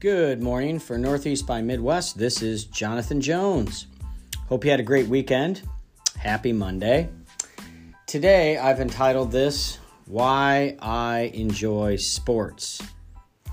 Good morning for Northeast by Midwest. This is Jonathan Jones. Hope you had a great weekend. Happy Monday. Today I've entitled this Why I Enjoy Sports.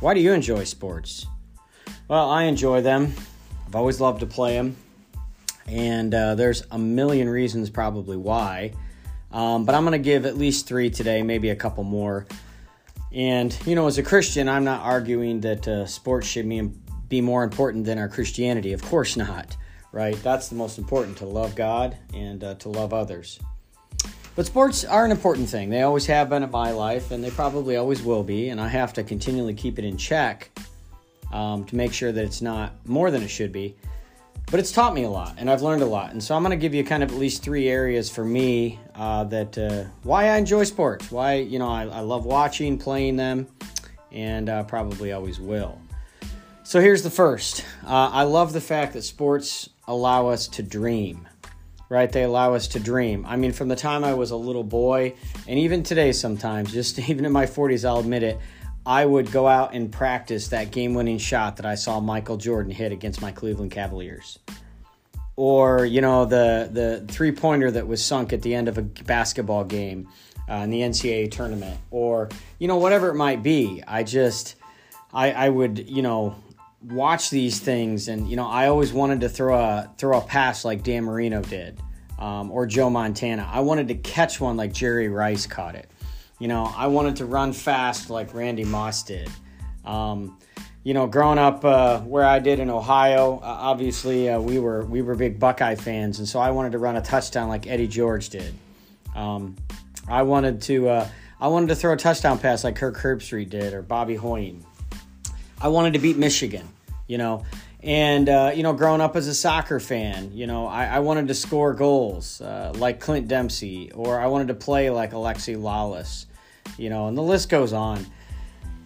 Why do you enjoy sports? Well, I enjoy them. I've always loved to play them. And uh, there's a million reasons probably why. Um, but I'm going to give at least three today, maybe a couple more. And, you know, as a Christian, I'm not arguing that uh, sports should be, more important than our Christianity. Of course not, right? That's the most important to love God and uh, to love others. But sports are an important thing. They always have been in my life, and they probably always will be. And I have to continually keep it in check um, to make sure that it's not more than it should be. But it's taught me a lot, and I've learned a lot. And so I'm going to give you kind of at least three areas for me uh, that uh, why I enjoy sports, why you know I, I love watching, playing them, and uh, probably always will. So here's the first. Uh, I love the fact that sports allow us to dream. Right? They allow us to dream. I mean, from the time I was a little boy, and even today, sometimes, just even in my 40s, I'll admit it, I would go out and practice that game winning shot that I saw Michael Jordan hit against my Cleveland Cavaliers. Or, you know, the, the three pointer that was sunk at the end of a basketball game uh, in the NCAA tournament. Or, you know, whatever it might be. I just, I, I would, you know, watch these things and, you know, I always wanted to throw a, throw a pass like Dan Marino did. Um, or Joe Montana. I wanted to catch one like Jerry Rice caught it. You know, I wanted to run fast like Randy Moss did. Um, you know, growing up uh, where I did in Ohio, uh, obviously uh, we were we were big Buckeye fans, and so I wanted to run a touchdown like Eddie George did. Um, I wanted to uh, I wanted to throw a touchdown pass like Kirk Herbstreit did or Bobby Hoying. I wanted to beat Michigan. You know, and, uh, you know, growing up as a soccer fan, you know, I, I wanted to score goals uh, like Clint Dempsey, or I wanted to play like Alexi Lalas, you know, and the list goes on.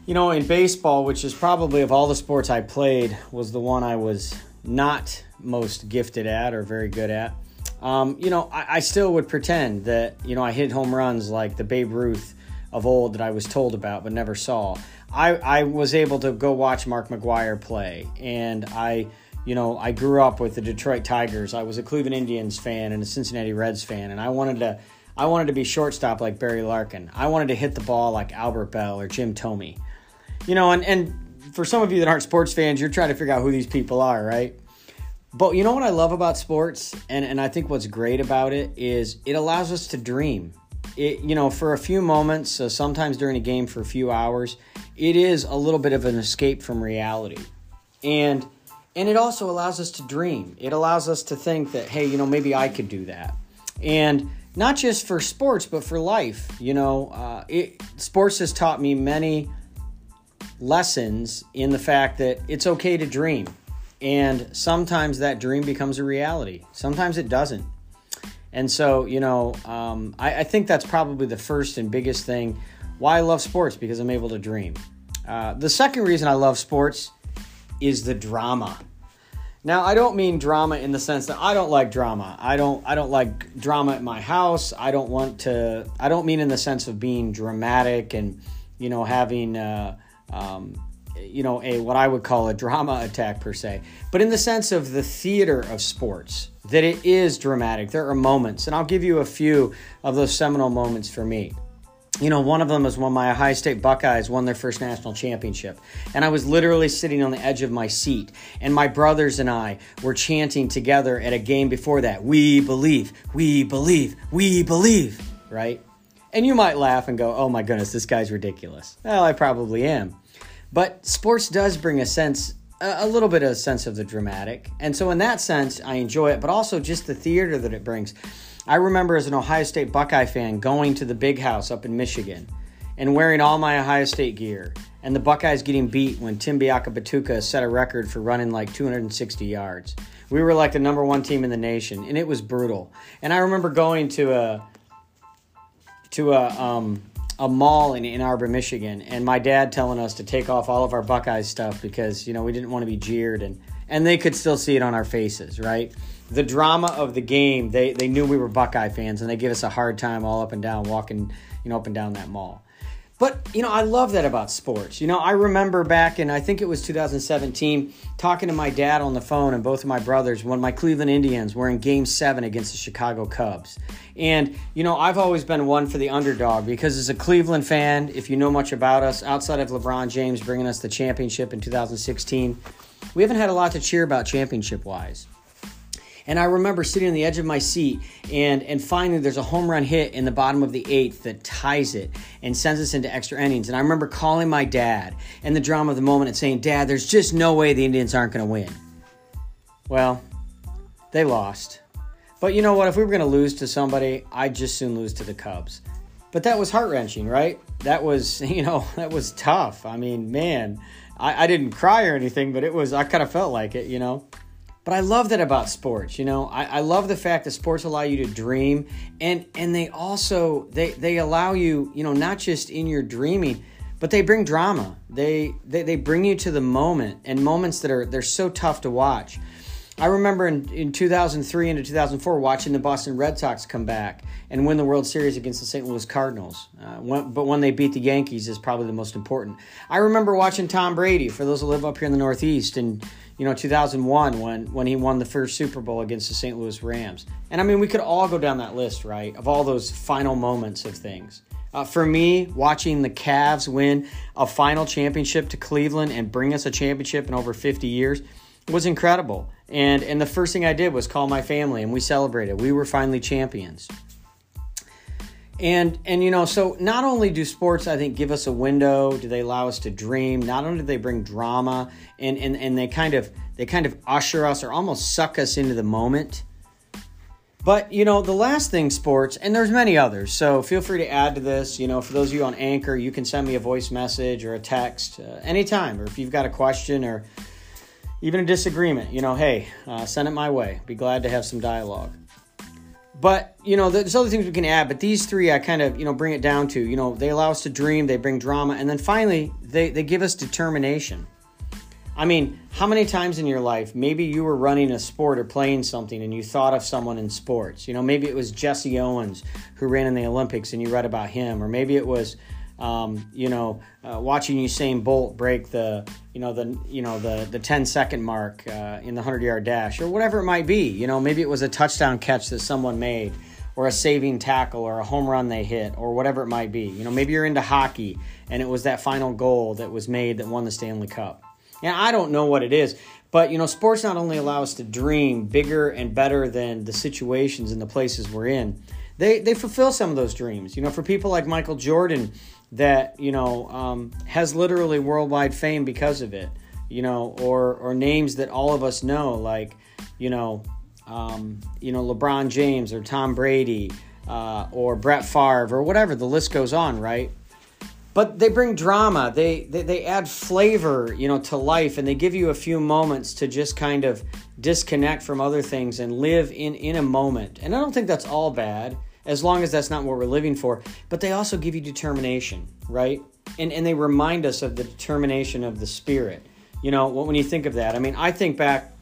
You know, in baseball, which is probably of all the sports I played, was the one I was not most gifted at or very good at. Um, you know, I, I still would pretend that, you know, I hit home runs like the Babe Ruth of old that I was told about but never saw. I, I was able to go watch Mark McGwire play, and I, you know, I grew up with the Detroit Tigers. I was a Cleveland Indians fan and a Cincinnati Reds fan, and I wanted to, I wanted to be shortstop like Barry Larkin. I wanted to hit the ball like Albert Belle or Jim Thome. You know, and and for some of you that aren't sports fans, you're trying to figure out who these people are, right? But you know what I love about sports, and and I think what's great about it is it allows us to dream. It, you know, for a few moments, uh, sometimes during a game for a few hours, it is a little bit of an escape from reality. And and it also allows us to dream. It allows us to think that hey, you know, maybe I could do that. And not just for sports, but for life. You know, uh, it, sports has taught me many lessons in the fact that it's okay to dream. And sometimes that dream becomes a reality, sometimes it doesn't. And so, you know, um, I, I, think that's probably the first and biggest thing why I love sports because I'm able to dream. Uh, the second reason I love sports is the drama. Now, I don't mean drama in the sense that I don't like drama. I don't I don't like drama at my house. I don't want to I don't mean in the sense of being dramatic and you know having uh, um, you know a what I would call a drama attack per se, but in the sense of the theater of sports that it is dramatic. There are moments, and I'll give you a few of those seminal moments for me you know, one of them is when my Ohio State Buckeyes won their first national championship. And I was literally sitting on the edge of my seat. And my brothers and I were chanting together at a game before that We believe, we believe, we believe, right? And you might laugh and go, oh my goodness, this guy's ridiculous. Well, I probably am. But sports does bring a sense, a little bit of a sense of the dramatic. And so, in that sense, I enjoy it, but also just the theater that it brings. I remember as an Ohio State Buckeye fan going to the big house up in Michigan and wearing all my Ohio State gear, and the Buckeyes getting beat when Tim Biakabutuka set a record for running like 260 yards. We were like the number one team in the nation, and it was brutal. And I remember going to a to a um, a mall in Ann Arbor, Michigan, and my dad telling us to take off all of our Buckeyes stuff because you know we didn't want to be jeered, and and they could still see it on our faces, right? the drama of the game, they, they knew we were Buckeye fans and they give us a hard time all up and down, walking, you know, up and down that mall. But, you know, I love that about sports. You know, I remember back in, I think it was 2017, talking to my dad on the phone and both of my brothers when my Cleveland Indians were in game seven against the Chicago Cubs. And, you know, I've always been one for the underdog because as a Cleveland fan, if you know much about us, outside of LeBron James bringing us the championship in 2016, we haven't had a lot to cheer about championship wise. And I remember sitting on the edge of my seat and and finally there's a home run hit in the bottom of the eighth that ties it and sends us into extra innings. And I remember calling my dad and the drama of the moment and saying, Dad, there's just no way the Indians aren't going to win. Well, they lost. But you know what? If we were going to lose to somebody, I'd just soon lose to the Cubs. But that was heart wrenching, right? That was, you know, that was tough. I mean, man, I, I didn't cry or anything, but it was, I kind of felt like it, you know. But I love that about sports. You know, I, I, love the fact that sports allow you to dream, and and they also they they allow you, you know, not just in your dreaming, but they bring drama. They they, they bring you to the moment and moments that are they're so tough to watch. I remember in, in 2003 into 2004 watching the Boston Red Sox come back and win the World Series against the St. Louis Cardinals. Uh, when, but when they beat the Yankees is probably the most important. I remember watching Tom Brady, for those who live up here in the Northeast, in you know 2001 when when he won the first Super Bowl against the St. Louis Rams. And I mean, we could all go down that list, right, of all those final moments of things. Uh, for me, watching the Cavs win a final championship to Cleveland and bring us a championship in over 50 years was incredible. And and the first thing I did was call my family and we celebrated. We were finally champions. And and you know, so not only do sports I think give us a window, do they allow us to dream, not only do they bring drama and and, and they kind of they kind of usher us or almost suck us into the moment. But you know, the last thing sports, and there's many others, so feel free to add to this. You know, for those of you on Anchor, you can send me a voice message or a text uh, anytime, or if you've got a question or even a disagreement, you know, hey, uh, send it my way. Be glad to have some dialogue. But, you know, there's other things we can add, but these three I kind of, you know, bring it down to. You know, they allow us to dream, they bring drama, and then finally, they, they give us determination. I mean, how many times in your life, maybe you were running a sport or playing something and you thought of someone in sports? You know, maybe it was Jesse Owens who ran in the Olympics and you read about him, or maybe it was um, you know, uh, watching Usain Bolt break the, you know, the, you know, the the 10 second mark uh, in the 100 yard dash or whatever it might be. You know, maybe it was a touchdown catch that someone made or a saving tackle or a home run they hit or whatever it might be. You know, maybe you're into hockey and it was that final goal that was made that won the Stanley Cup. And I don't know what it is, but you know, sports not only allow us to dream bigger and better than the situations and the places we're in, they they fulfill some of those dreams. You know, for people like Michael Jordan, that you know um, has literally worldwide fame because of it. You know, or or names that all of us know, like you know, um, you know LeBron James or Tom Brady uh, or Brett Favre or whatever. The list goes on, right? But they bring drama. They, they they add flavor, you know, to life, and they give you a few moments to just kind of disconnect from other things and live in in a moment. And I don't think that's all bad as long as that's not what we're living for. But they also give you determination, right? And, and they remind us of the determination of the Spirit. You know, when you think of that, I mean, I think back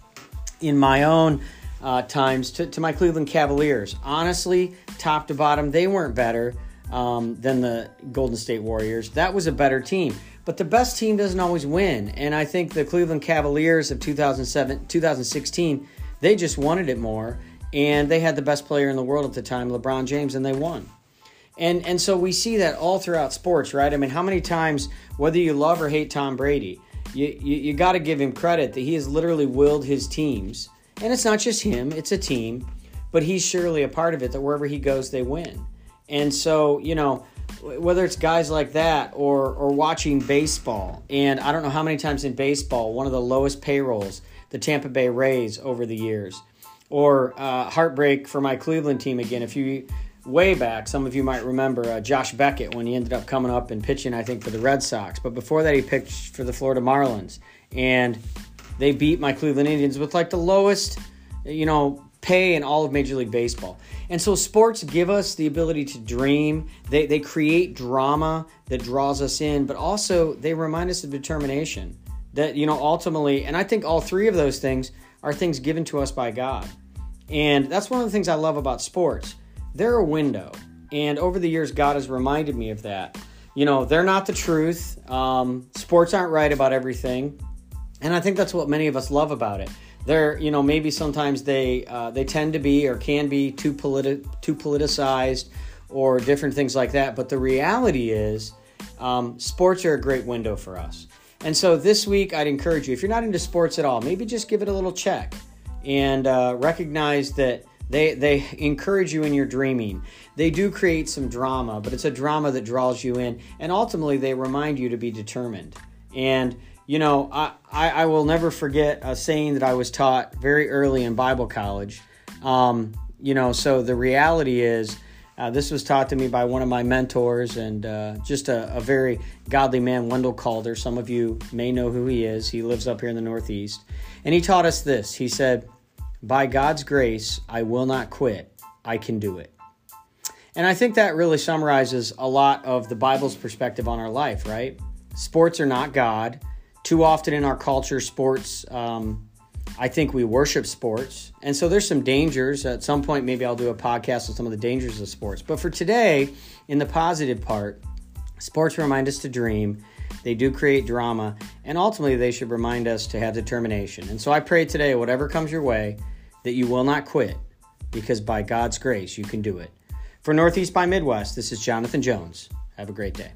in my own uh, times to, to my Cleveland Cavaliers. Honestly, top to bottom, they weren't better um, than the Golden State Warriors. That was a better team. But the best team doesn't always win. And I think the Cleveland Cavaliers of 2007, 2016, they just wanted it more and they had the best player in the world at the time, LeBron James, and they won. And and so we see that all throughout sports, right? I mean, how many times, whether you love or hate Tom Brady, you you, you got to give him credit that he has literally willed his teams, and it's not just him; it's a team, but he's surely a part of it. That wherever he goes, they win. And so you know, whether it's guys like that or or watching baseball, and I don't know how many times in baseball, one of the lowest payrolls, the Tampa Bay Rays over the years or uh, heartbreak for my Cleveland team again. If you way back, some of you might remember uh, Josh Beckett when he ended up coming up and pitching, I think, for the Red Sox. But before that, he pitched for the Florida Marlins, and they beat my Cleveland Indians with like the lowest, you know, pay in all of Major League Baseball. And so sports give us the ability to dream. They, they create drama that draws us in, but also they remind us of determination. That, you know, ultimately, and I think all three of those things are things given to us by God. And that's one of the things I love about sports. They're a window. And over the years, God has reminded me of that. you know, they're not the truth. Um, sports aren't right about everything. And I think that's what many of us love about it. They're, you know, maybe sometimes they uh, they tend to be or can be too politi- too politicized or different things like that. But the reality is, um, sports are a great window for us. And so this week, I'd encourage you, if you're not into sports at all, maybe just give it a little check and uh, recognize that they, they encourage you in your dreaming. They do create some drama, but it's a drama that draws you in. And ultimately, they remind you to be determined. And, you know, I, I, I will never forget a saying that I was taught very early in Bible college. Um, you know, so the reality is, uh, this was taught to me by one of my mentors and uh, just a, a, very godly man, Wendell Calder. Some of you may know who he is. He lives up here in the Northeast. And he taught us this He said, By God's grace, I will not quit. I can do it. And I think that really summarizes a lot of the Bible's perspective on our life, right? Sports are not God. Too often in our culture, sports um, I think we worship sports. And so there's some dangers. At some point, maybe I'll do a podcast on some of the dangers of sports. But for today, in the positive part, sports remind us to dream. They do create drama. And ultimately, they should remind us to have determination. And so I pray today, whatever comes your way, that you will not quit because by God's grace, you can do it. For Northeast by Midwest, this is Jonathan Jones. Have a great day.